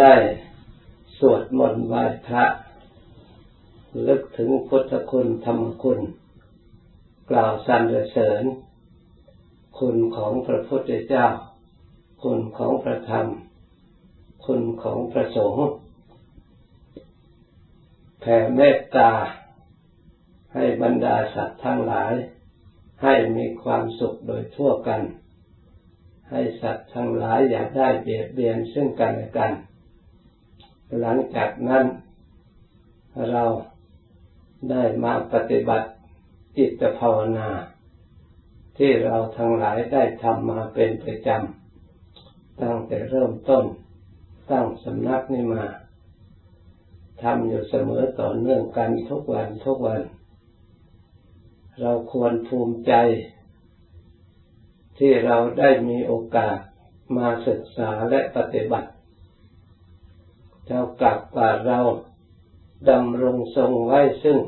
ได้สวดมนต์ไหว้พระลึกถึงพุทธคุณธรรมคุณ กล่าวสรรเสริญ คุณของพระพุทธเจ้า คุณของพระธรรม คุณของพระสงฆ์แผ่เมตตา ให้บรรดาสัตว์ทั้งหลาย ให้มีความสุขโดยทั่วกัน ให้สัตว์ทั้งหลายอย่าได้เบียดเบียนซึ่งกันและกัน หลังจากนั้น เราได้มาปฏิบัติจิตภาวนา ที่เราทั้งหลายได้ทำมาเป็นประจำ ตั้งแต่เริ่มต้นตั้งสำนักนี้มาทำอยู่เสมอต่อเนื่องกันทุกวันทุกวัน เราควรภูมิใจ ที่เราได้มีโอกาสมาศึกษาและปฏิบัติ เท่ากับว่าเราดำรงทรงไว้ซึ่ง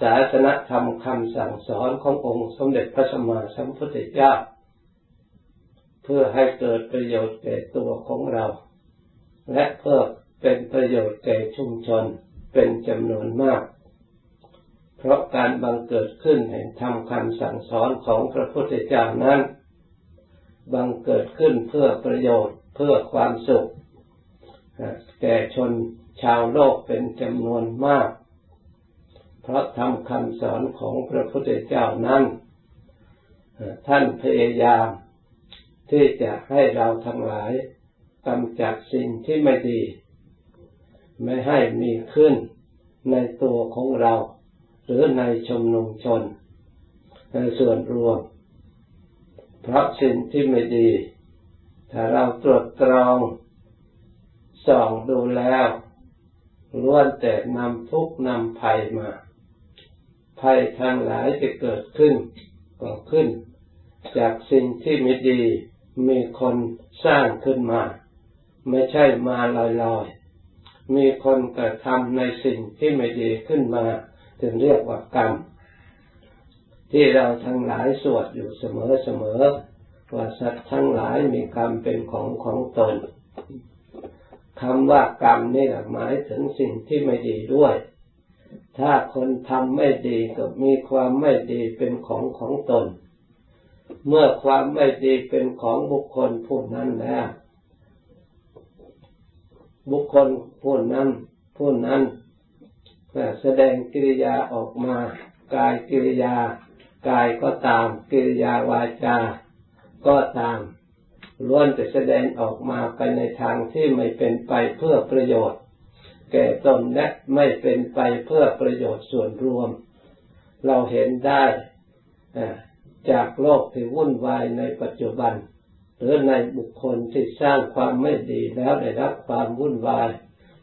ศาสนธรรมคำสั่งสอนขององค์สมเด็จพระสัมมาสัมพุทธเจ้า เพื่อให้เกิดประโยชน์แก่ตัวของเรา และเพื่อเป็นประโยชน์แก่ชุมชนเป็นจำนวนมาก เพราะการบังเกิดขึ้นแห่งธรรมคำสั่งสอนของพระพุทธเจ้านั้น บังเกิดขึ้นเพื่อประโยชน์เพื่อความสุข แก่ชนชาวโลกเป็นจำนวนมาก เพราะทำคำสอนของพระพุทธเจ้านั้น ท่านพยายามที่จะให้เราทั้งหลายกำจัดสิ่งที่ไม่ดี ไม่ให้มีขึ้นในตัวของเรา หรือในชมนุมชน ในส่วนรวม เพราะสิ่งที่ไม่ดี ถ้าเราตรวจตรอง ส่องดูแล้วล้วนแต่นำทุกนำภัยมา ภัยทางหลายจะเกิดขึ้นก็ขึ้น จากสิ่งที่ไม่ดีมีคนสร้างขึ้นมา ไม่ใช่มาลอยๆ มีคนกระทำในสิ่งที่ไม่ดีขึ้นมา ถึงเรียกว่ากรรม ที่เราทั้งหลายสวดอยู่เสมอๆว่าสัตว์ทั้งหลายมีกรรมเป็นของของตน คำว่ากรรมนี่หมายถึงสิ่งที่ไม่ดีด้วย ถ้าคนทำไม่ดีก็มีความไม่ดีเป็นของของตน เมื่อความไม่ดีเป็นของบุคคลผู้นั้นแล้วบุคคลผู้นั้นผู้นั้นแสดงกิริยาออกมากายกิริยากายก็ตามกิริยาวาจาก็ตาม ล้วนแต่แสดงออกมาไปในทางที่ไม่เป็นไปเพื่อประโยชน์ แก่ตนและไม่เป็นไปเพื่อประโยชน์ส่วนรวม เราเห็นได้จากโลกที่วุ่นวายในปัจจุบัน หรือในบุคคลที่สร้างความไม่ดีแล้วได้รับความวุ่นวาย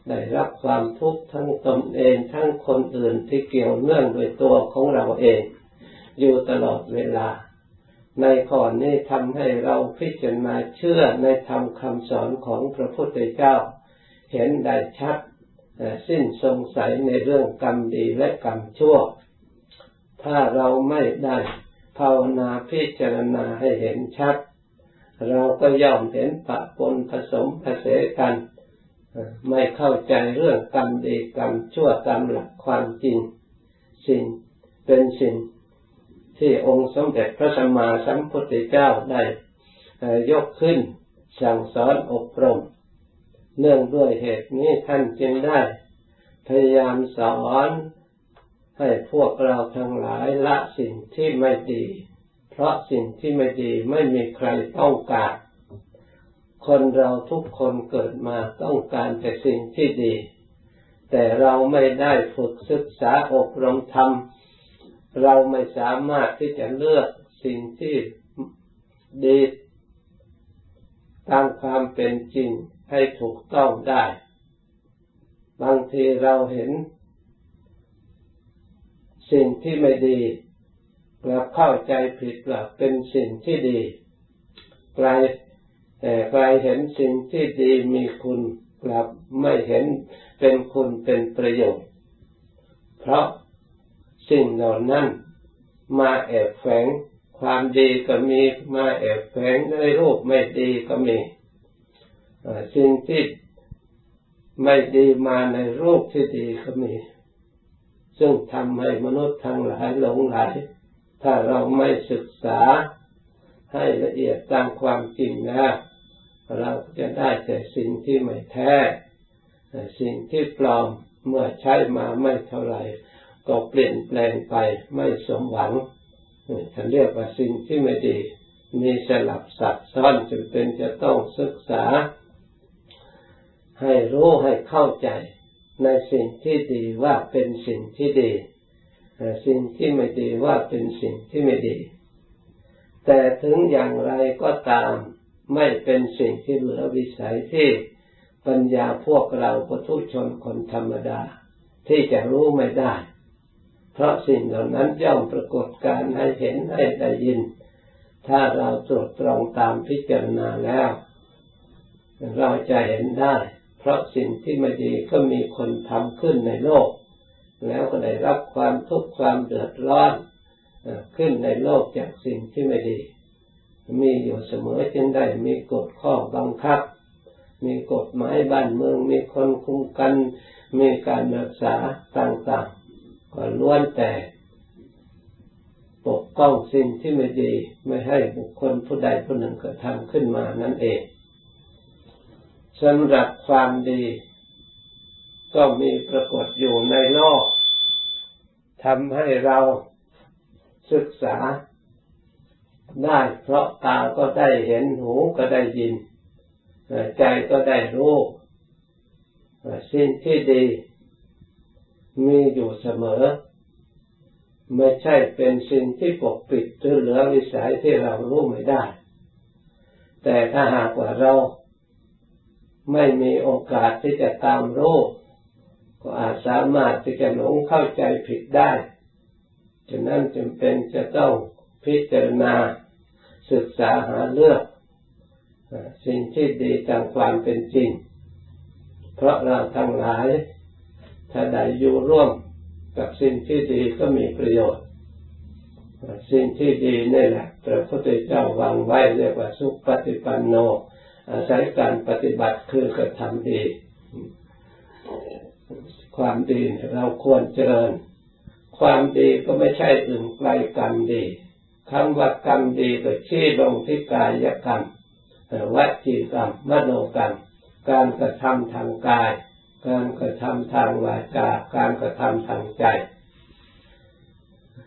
ได้รับความทุกข์ทั้งตนเองทั้งคนอื่นที่เกี่ยวเนื่องโดยตัวของเราเอง อยู่ตลอดเวลา ในข้อนี้ทำให้เราพิจารณาเชื่อในธรรมคำสอนของพระพุทธเจ้า เห็นได้ชัดสิ้นสงสัยในเรื่องกรรมดีและกรรมชั่ว ถ้าเราไม่ได้ภาวนาพิจารณาให้เห็นชัด เราก็ย่อมเห็นปะปนผสมผสมกัน ไม่เข้าใจเรื่องกรรมดีกรรมชั่วตามหลักความจริง สิ่งเป็นสิ่ง ที่องค์สมเด็จพระสัมมาสัมพุทธเจ้าได้ยกขึ้นสั่งสอนอบรม เนื่องด้วยเหตุนี้ท่านจึงได้ พยายามสอนให้พวกเราทั้งหลายละสิ่งที่ไม่ดี เพราะสิ่งที่ไม่ดีไม่มีใครต้องการ คนเราทุกคนเกิดมาต้องการแต่สิ่งที่ดี แต่เราไม่ได้ฝึกศึกษาอบรมธรรม เราไม่สามารถที่จะเลือกสิ่งที่ดีตามความเป็นจริงให้ถูกต้องได้ บางทีเราเห็น สิ่งที่ไม่ดีกลับเข้าใจผิดว่าเป็นสิ่งที่ดีกลายแต่กลายเห็นสิ่งที่ดีมีคุณกลับไม่เห็นเป็นคุณเป็นประโยชน์ เพราะ สิ่งเหล่านั้นมาแอบแฝงความดีก็มีมาแอบแฝงในรูปไม่ดีก็มีสิ่งที่ไม่ดีมาในรูปที่ดีก็มี ซึ่งทำให้มนุษย์ทั้งหลายหลงไหล ถ้าเราไม่ศึกษาให้ละเอียดตามความจริงนะเราจะได้แต่สิ่งที่ไม่แท้ สิ่งที่ปลอมเมื่อใช้มาไม่เท่าไหร่ ก็เปลี่ยนแปลงไปไม่สมหวังฉันเรียกว่าสิ่งที่ไม่ดี มีสลับสับซ้อนจำเป็นจะต้องศึกษา ให้รู้ให้เข้าใจในสิ่งที่ดีว่าเป็นสิ่งที่ดี สิ่งที่ไม่ดีว่าเป็นสิ่งที่ไม่ดี แต่ถึงอย่างไรก็ตามไม่เป็นสิ่งที่เหลือวิสัยที่ปัญญาพวกเราปุถุชนคนธรรมดา ที่จะรู้ไม่ได้ เพราะสิ่งเหล่านั้นย่อมปรากฏการให้เห็นให้ได้ยิน ถ้าเราตรวจตรองตามพิจารณาแล้ว เราจะเห็นได้ เพราะสิ่งที่ไม่ดีก็มีคนทำขึ้นในโลก แล้วก็ได้รับความทุกข์ความเดือดร้อนขึ้นในโลกจากสิ่งที่ไม่ดี มีอยู่เสมอจึงได้มีกฎข้อบังคับ มีกฎหมายบ้านเมือง มีคนคุ้มกัน มีการรักษาต่างๆ ก็ล้วนแต่ปกป้องสิ่งที่ไม่ดี ไม่ให้บุคคลผู้ใดผู้หนึ่งกระทำขึ้นมานั่นเองสำหรับความดี ก็มีปรากฏอยู่ในโลกทำให้เราศึกษาได้เพราะตาก็ได้เห็นหูก็ได้ยิน ใจก็ได้รู้สิ่งที่ดี มีอยู่เสมอ ไม่ใช่เป็นสิ่งที่ปกปิดหรือเหลือวิสัยที่เรารู้ไม่ได้ แต่ถ้าหากว่าเราไม่มีโอกาสที่จะตามรู้ก็อาจสามารถที่จะหลงเข้าใจผิดได้ฉะนั้นจำเป็นจะต้องพิจารณาศึกษาหาเลือก สิ่งที่ดีตามความเป็นจริง เพราะเราทั้งหลาย ถ้าได้อยู่ร่วมกับสิ่งที่ดีก็มีประโยชน์ สิ่งที่ดีนี่แหละพระพุทธเจ้าวางไว้เรียกว่าสุปฏิปันโน อาศัยการปฏิบัติคือกระทำดี ความดีเราควรเจริญ ความดีก็ไม่ใช่อื่นไกลกรรมดีคำว่ากรรมดีก็ชี้ลงที่กายกรรมวัจีกรรมมโนกรรม การกระทำทางกาย การกระทำทางวาจาการกระทำทางใจ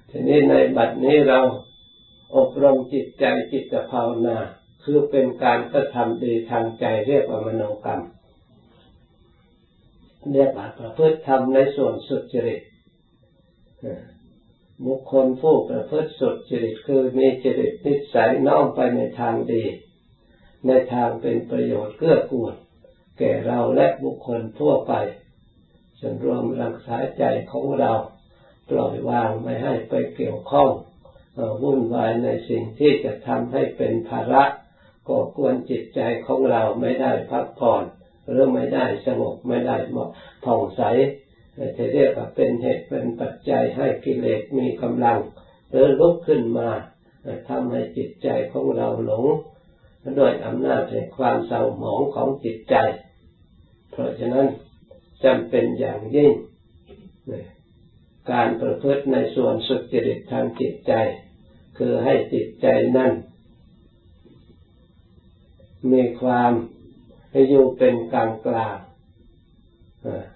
ทีนี้ในบัดนี้เราอบรมจิตใจจิตภาวนา คือเป็นการกระทำดีทางใจเรียกว่ามโนกรรมเรียกว่าประพฤติทำในส่วนสุจริตบุคคลผู้ประพฤติสุจริตคือมีจริตนิสัยน้อมไปในทางดี ในทางเป็นประโยชน์เกื้อกูล แก่เราและบุคคลทั่วไปจนรวมรักษาใจของเราปล่อยวางไม่ให้ไปเกี่ยวข้องวุ่นวายในสิ่งที่จะทำให้เป็นภาระก็ควรจิตใจของเราไม่ได้พักผ่อนหรือไม่ได้สงบไม่ได้หมดผ่องใสจะเรียกว่าเป็นเหตุเป็นปัจจัยให้กิเลสมีกำลังหรือลุกขึ้นมาทำให้จิตใจของเราหลงด้วยอำนาจแห่งความเศร้าหมองของจิตใจ เพราะฉะนั้นจำเป็นอย่างยิ่งการประพฤติในส่วนสุจริตทางจิตใจ คือให้จิตใจนั่นมีความให้อยู่เป็นกลางกลาง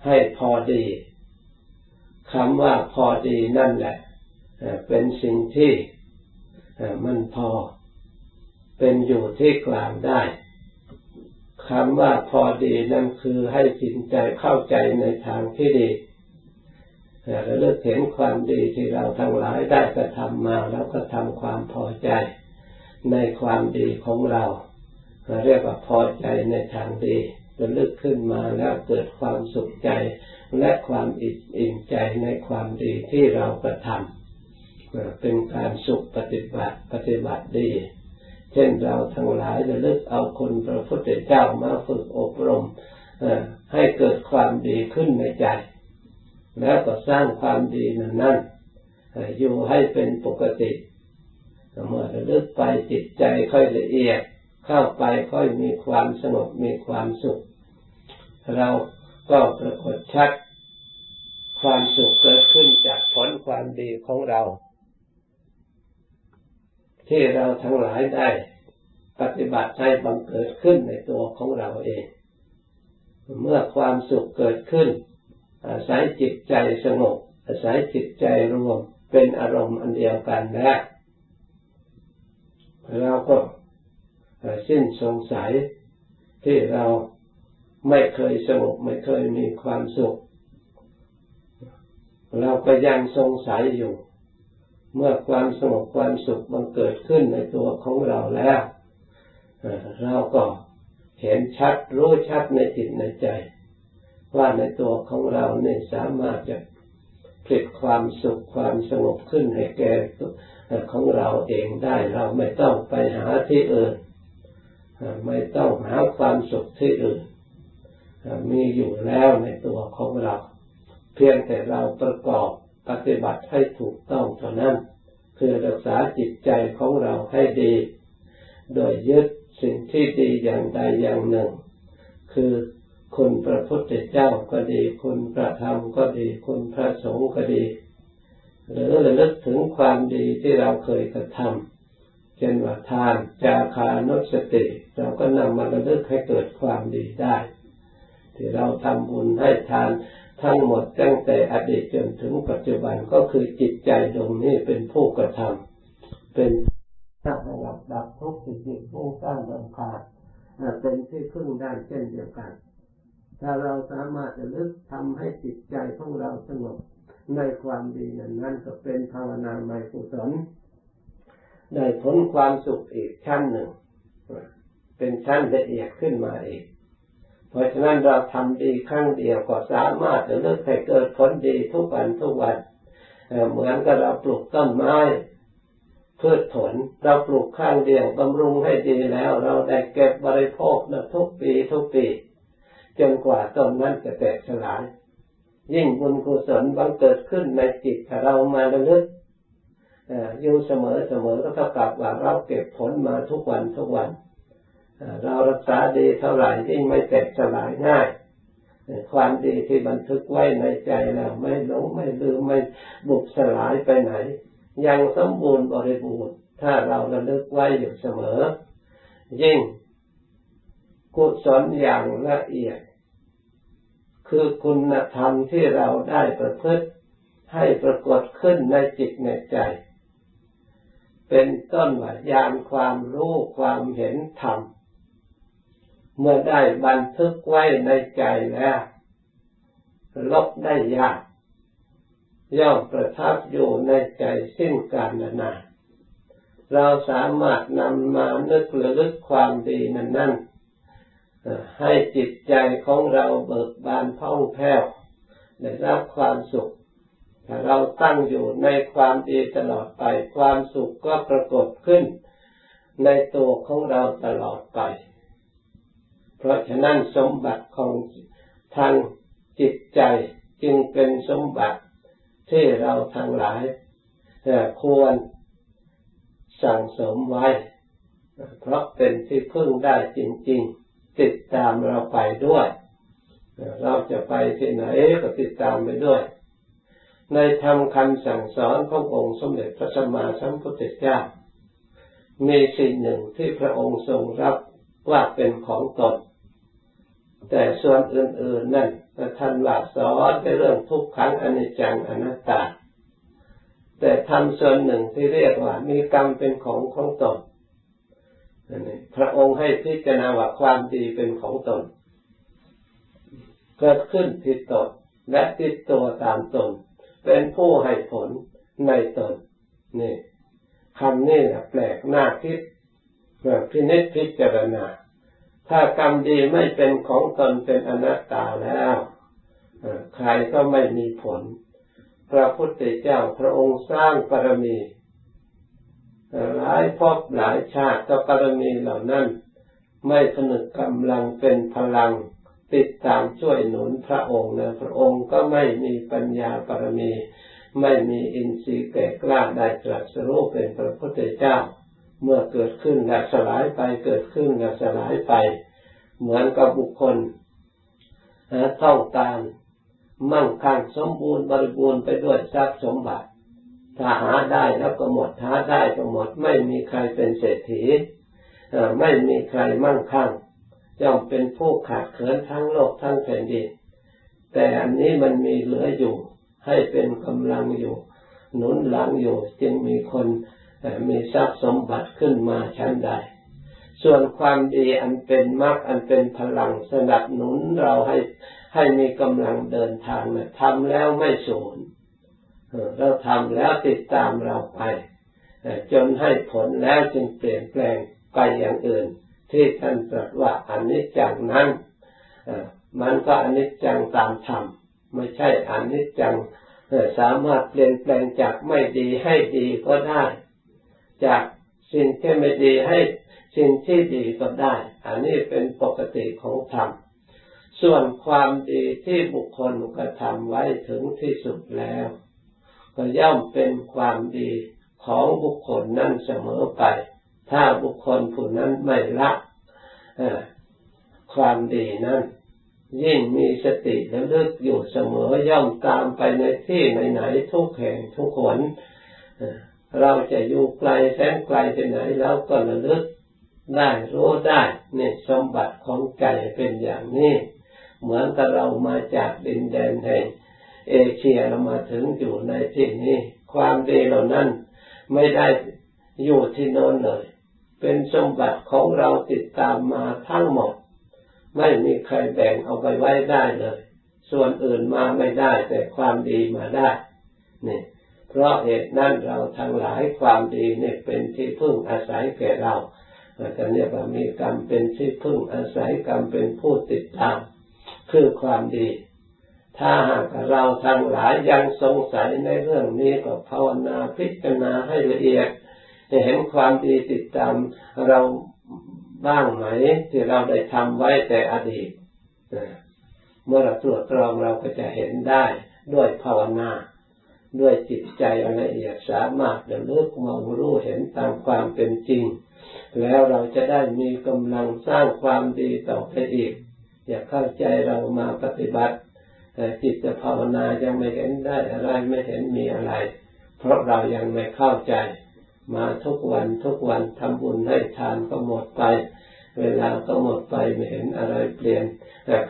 ให้พอดีคำว่าพอดีนั่นแหละ เป็นสิ่งที่มันพอ เป็นอยู่ที่กลางได้ คำว่าพอดีนั่นคือให้จิตใจเข้าใจในทางที่ดีระลึกเห็นความดีที่เราทั้งหลายได้กระทำมาแล้วก็ทำความพอใจในความดีของเราเรียกว่าพอใจในทางดีระลึกขึ้นมาแล้วเกิดความสุขใจ และความอิ่มใจในความดีที่เรากระทำเป็นการสุขปฏิบัติปฏิบัติดี เช่นเราทั้งหลายจะลึกเอาคนพระพุทธเจ้ามาฝึกอบรมให้เกิดความดีขึ้นในใจ แล้วก็สร้างความดีนั้นนั้นอยู่ให้เป็นปกติเมื่อระลึกไปจิตใจค่อยละเอียดเข้าไปค่อยมีความสงบมีความสุข เราก็ปรากฏชัดความสุขเกิดขึ้นจากผลความดีของเรา ที่เราทั้งหลายได้ปฏิบัติให้บังเกิดขึ้นในตัวของเราเอง เมื่อความสุขเกิดขึ้น อาศัยจิตใจสงบอาศัยจิตใจรวมเป็นอารมณ์อันเดียวกันแล้วเราก็สิ้นสงสัยที่เราไม่เคยสงบไม่เคยมีความสุข เราก็ยังสงสัยอยู่ เมื่อความสงบความสุขมันเกิดขึ้นในตัวของเราแล้วเราก็เห็นชัดรู้ชัดในจิตในใจ ว่าในตัวของเราเนี่ยสามารถจะผลิตความสุขความสงบขึ้นให้แก่ของเราเองได้เราไม่ต้องไปหาที่อื่นไม่ต้องหาความสุขที่อื่น มีอยู่แล้วในตัวของเรา เพียงแต่เราประกอบ ปฏิบัติให้ถูกต้องเท่านั้น คือรักษาจิตใจของเราให้ดี โดยยึดสิ่งที่ดีอย่างใดอย่างหนึ่ง คือคุณพระพุทธเจ้าก็ดี คุณพระธรรมก็ดี คุณพระสงฆ์ก็ดี หรือระลึกถึงความดีที่เราเคยกระทำเช่นว่าทานจาคานุสติ เราก็นำมาระลึกให้เกิดความดีได้ ที่เราทำบุญให้ทาน ทั้งหมดตั้งแต่อดีตจนถึงปัจจุบันก็คือจิตใจดวงนี้เป็นผู้กระทำเป็นถ้าระดับดับทุกข์จิตผู้สร้างบังคาเป็นที่พึ่งได้เช่นเดียวกัน ถ้าเราสามารถจะลึกทำให้จิตใจของเราสงบในความดีนั้นนั้นก็เป็นภาวนาใหม่กุศลได้ผลความสุขอีกชั้นหนึ่ง เป็นชั้นละเอียดขึ้นมาอีก เพราะฉะนั้นเราทำดีครั้งเดียวก็สามารถจะเลิกให้เกิดผลดีทุกวันทุกวันเหมือนกับเราปลูกต้นไม้พืชผลเราปลูกข้างเดียวบำรุงให้ดีแล้ว เราได้เก็บบริโภคนะทุกปีทุกปีจนกว่าต้นนั้นจะแตกสลาย ยิ่งบุญกุศลบังเกิดขึ้นในจิตเรามาระลึกอยู่เสมอเสมอก็เท่ากับว่าเราเก็บผลมาทุกวันทุกวัน เรารักษาดีเท่าไหร่ยิ่งไม่แตกสลายง่ายความดีที่บันทึกไว้ในใจแล้วไม่หลงไม่ลืมไม่บุกสลายไปไหน ยังสมบูรณ์บริบูรณ์ถ้าเราระลึกไว้อยู่เสมอ ยิ่งกุศลอย่างละเอียด คือคุณธรรมที่เราได้ประพฤติให้ปรากฏขึ้นในจิตในใจ เป็นต้นว่ายานความรู้ความเห็นธรรม เมื่อได้บันทึกไว้ในใจแล้วลบได้ยาก ย่อมประทับอยู่ในใจสิ้นกาลนานเราสามารถนำมานึกระลึกความดีนั้นนั้นให้จิตใจของเราเบิกบานพ่องแผ้วได้รับความสุขถ้าเราตั้งอยู่ในความดีตลอดไปความสุขก็ปรากฏขึ้นในตัวของเราตลอดไป เพราะฉะนั้นสมบัติของทางจิตใจจึงเป็นสมบัติที่เราทั้งหลายควรสั่งสมไว้ เพราะเป็นที่พึ่งได้จริง ๆ ติดตามเราไปด้วย เราจะไปที่ไหนก็ติดตามไปด้วย ในธรรมคำสั่งสอนขององค์สมเด็จพระสัมมาสัมพุทธเจ้ามีสิ่งหนึ่งที่พระองค์ทรงรับว่าเป็นของตน แต่ส่วนอื่นๆนั่นท่านว่าสอนในเรื่องทุกขังอนิจจังอนัตตา แต่ทำส่วนหนึ่งที่เรียกว่า มีกรรมเป็นของของตนพระองค์ให้พิจารณาว่าความดีเป็นของตน เกิดขึ้นที่ตนและติดตัวตามตน เป็นผู้ให้ผลในตนนี่คำนี้แปลกน้าคิดพินิจพิจารณา ถ้ากรรมดีไม่เป็นของตนเป็นอนัตตาแล้วใครก็ไม่มีผล พระพุทธเจ้าพระองค์สร้างปรมีหลายพบหลายชาติก็ปรมีเหล่านั้น ไม่ผนึกกำลังเป็นพลัง ติดตามช่วยหนุนพระองค์นะพระองค์ก็ไม่มีปัญญาปรมี ไม่มีอินทรีย์แก่กล้าได้ตรัสรู้เป็นพระพุทธเจ้า เมื่อเกิดขึ้นและสลายไป เกิดขึ้นและสลายไป เหมือนกับบุคคลต้องการมั่งคั่งสมบูรณ์บริบูรณ์ไปด้วยทรัพย์สมบัติ ถ้าหาได้แล้วก็หมดหาได้ก็หมด ไม่มีใครเป็นเศรษฐีไม่มีใครมั่งคั่งย่อมเป็นผู้ขาดเขินทั้งโลกทั้งแผ่นดินแต่อันนี้มันมีเหลืออยู่ ให้เป็นกำลังอยู่ หนุนหลังอยู่ จึงมีคน มีทรัพย์สมบัติขึ้นมาชั้นใด ส่วนความดีอันเป็นมรรคอันเป็นพลังสนับสนุนเราให้ให้มีกำลังเดินทางนะทำแล้วไม่สูญเราทำแล้วติดตามเราไป จนให้ผลแล้วจึงเปลี่ยนแปลงไปอย่างอื่น ที่ท่านตรัสว่าอันิจจังนั้นมันก็อันิจจังตามธรรมไม่ใช่อันิจจังสามารถเปลี่ยนแปลงจากไม่ดีให้ดีก็ได้ จากสิ่งที่ไม่ดีให้สิ่งที่ดีก็ได้ อันนี้เป็นปกติของธรรม ส่วนความดีที่บุคคลกระทำไว้ถึงที่สุดแล้ว ก็ย่อมเป็นความดีของบุคคลนั้นเสมอไป ถ้าบุคคลผู้นั้นไม่ละความดีนั้นยิ่งมีสติระเลึกอยู่เสมอย่อมตามไปในที่ไหนๆทุกแห่งทุกคน เราจะอยู่ไกลแสนไกลที่ไหนแล้วก็ระลึกได้รู้ได้เนี่ยสมบัติของใจเป็นอย่างนี้ เหมือนกับเรามาจากดินแดนแห่งเอเชียเรามาถึงอยู่ในที่นี้ ความดีเหล่านั้นไม่ได้อยู่ที่โน้นเลย เป็นสมบัติของเราติดตามมาทั้งหมด ไม่มีใครแบ่งเอาไปไว้ได้เลย ส่วนอื่นมาไม่ได้แต่ความดีมาได้เนี่ย เพราะเหตุนั้นเราทั้งหลายความดีเนี่ยเป็นที่พึ่งอาศัยแก่เราจะเรียกว่ามีกรรมเป็นที่พึ่งอาศัยกรรมเป็นผู้ติดตาม คือความดี ถ้าหากเราทั้งหลายยังสงสัยในเรื่องนี้ก็ภาวนาพิจารณาให้ละเอียดเห็นความดีติดตามเราบ้างไหมที่เราได้ทำไว้แต่อดีต เมื่อเราตรวจตรองเราก็จะเห็นได้ด้วยภาวนา ด้วยจิตใจละเอียดสามารถจะเลือกมองรู้เห็นตามความเป็นจริง แล้วเราจะได้มีกำลังสร้างความดีต่อไปอีก อย่าเข้าใจเรามาปฏิบัติแต่จิตภาวนายังไม่เห็นได้อะไรไม่เห็นมีอะไร เพราะเรายังไม่เข้าใจ มาทุกวันทุกวันทำบุญให้ทานก็หมดไป เวลาก็หมดไปไม่เห็นอะไรเปลี่ยน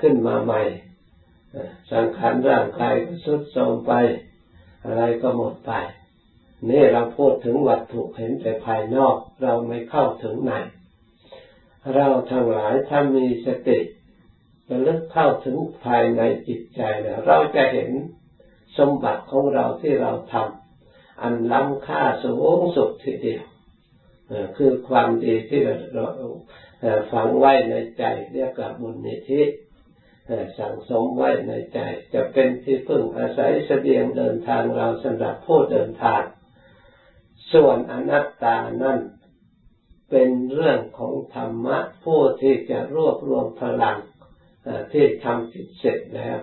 ขึ้นมาใหม่สังขารร่างกายก็สุดโทรมไป อะไรก็หมดไป นี่เราพูดถึงวัตถุเห็นแต่ภายนอก เราไม่เข้าถึงไหนเราทั้งหลายถ้ามีสติระลึกเข้าถึงภายในจิตใจแล้วเราจะเห็นสมบัติของเราที่เราทำอันล้ำค่าสูงสุดทีเดียวคือความดีที่เราฝังไว้ในใจเรียกว่าบุญนิธิ สั่งสมไว้ในใจ จะเป็นที่พึ่งอาศัยเสบียงเดินทางเราสำหรับผู้เดินทาง ส่วนอนัตตานั่นเป็นเรื่องของธรรมะผู้ที่จะรวบรวมพลังที่ทำกิจเสร็จแล้ว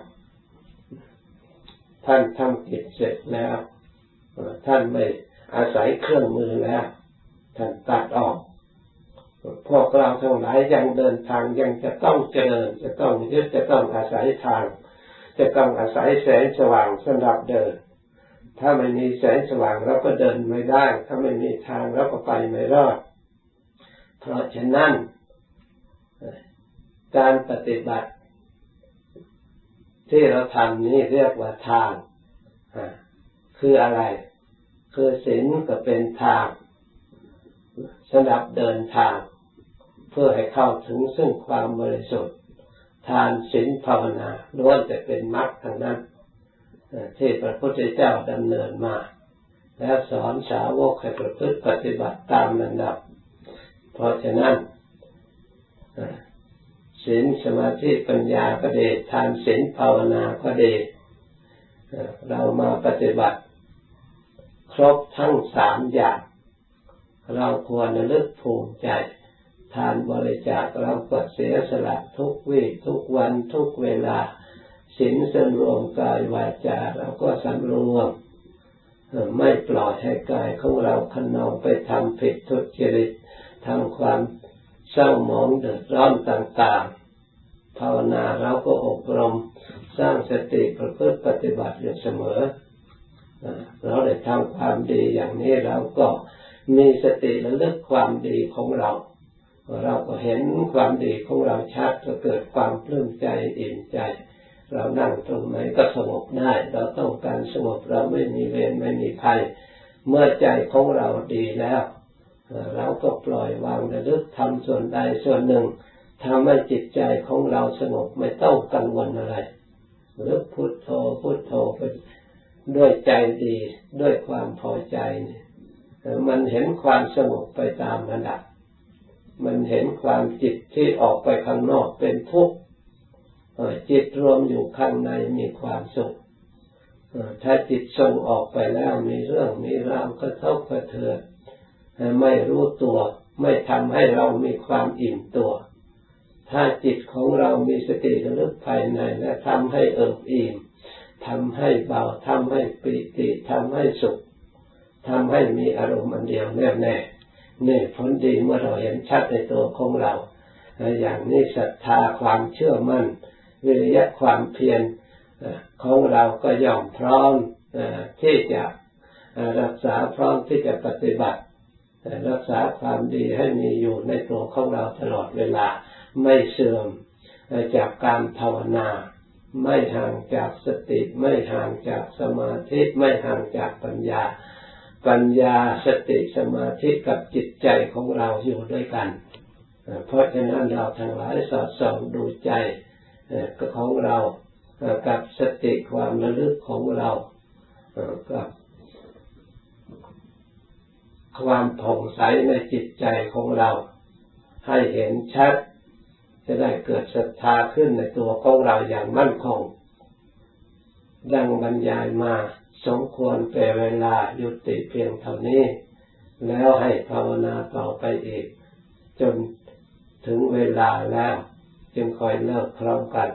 ท่านทำกิจเสร็จแล้วท่านไม่อาศัยเครื่องมือแล้วท่านตัดออก พวกเราทั้งหลายยังเดินทางยังจะต้องเจริญจะต้องยึดจะต้องอาศัยทาง จะต้องอาศัยแสงสว่างสำหรับเดิน ถ้าไม่มีแสงสว่างเราก็เดินไม่ได้ ถ้าไม่มีทางเราก็ไปไม่รอด เพราะฉะนั้นการปฏิบัติ ที่เราทำนี้เรียกว่าทางคืออะไร คือศีลก็เป็นทาง สำหรับเดินทาง เพื่อให้เข้าถึงซึ่งความบริสุทธิ์ ทานศีลภาวนาล้วนแต่เป็นมรรคทางนั้นที่พระพุทธเจ้าดำเนินมา แล้วสอนสาวกให้ประพฤติปฏิบัติตามลำดับ เพราะฉะนั้นศีลสมาธิปัญญาก็ดีทานศีลภาวนาก็ดีเรามาปฏิบัติ ครบทั้งสามอย่าง เราควรระลึกภูมิใจ ทานบริจาคเราก็เสียสละทุกวี่ทุกวันทุกเวลาศีลสำรวมกายวาจาเราก็สำรวมไม่ปล่อยให้กายของเราขนองไปทำผิดทุจริตทำความเศร้าหมองเดือดร้อนต่างๆ ภาวนาเราก็อบรมสร้างสติประพฤติปฏิบัติอยู่เสมอ เราได้ทำความดีอย่างนี้เราก็ มีสติระลึกความดีของเราเราก็เห็นความดีของเราชัดก็เกิดความปลื้มใจอิ่มใจ เรานั่งตรงไหนก็สงบได้ เราต้องการสงบเราไม่มีเวรไม่มีภัย เมื่อใจของเราดีแล้ว เราก็ปล่อยวางระลึกทำส่วนใดส่วนหนึ่งทำให้จิตใจของเราสงบไม่ต้องกังวลอะไรหรือพุทโธพุทโธไปด้วยใจดีด้วยความพอใจเนี่ย มันเห็นความสงบไปตามระดับ มันเห็นความจิตที่ออกไปข้างนอกเป็นทุกข์จิตรวมอยู่ข้างในมีความสุขถ้าจิตส่งออกไปแล้วมีเรื่องมีราวกระทบกระเทือนไม่รู้ตัว ไม่ทำให้เรามีความอิ่มตัว ถ้าจิตของเรามีสติระลึกภายในและทำให้เอิบอิ่มทำให้เบาทำให้ปิติทำให้สุข ทำให้มีอารมณ์อันเดียวแน่แน่นี่ผลดีเมื่อเราเห็นชัดในตัวของเรา อย่างนี้ศรัทธาความเชื่อมั่น วิริยะความเพียรของเราก็ย่อมพร้อมที่จะรักษาพร้อมที่จะปฏิบัติรักษาความดีให้มีอยู่ในตัวของเราตลอดเวลาไม่เสื่อมจากการภาวนา ไม่ห่างจากสติ ไม่ห่างจากสมาธิ ไม่ห่างจากปัญญา ปัญญาสติสมาธิกับจิตใจของเราอยู่ด้วยกัน เพราะฉะนั้นเราทั้งหลายสอดส่องดูใจของเรากับสติความระลึกของเรากับความผ่องใสในจิตใจของเรา ให้เห็นชัด จะได้เกิดศรัทธาขึ้นในตัวของเราอย่างมั่นคง ดังบรรยายมา สมควรแก่เวลายุติเพียงเท่านี้ แล้วให้ภาวนาต่อไปอีก จนถึงเวลาแล้ว จึงคอยเลิกพร้อมกัน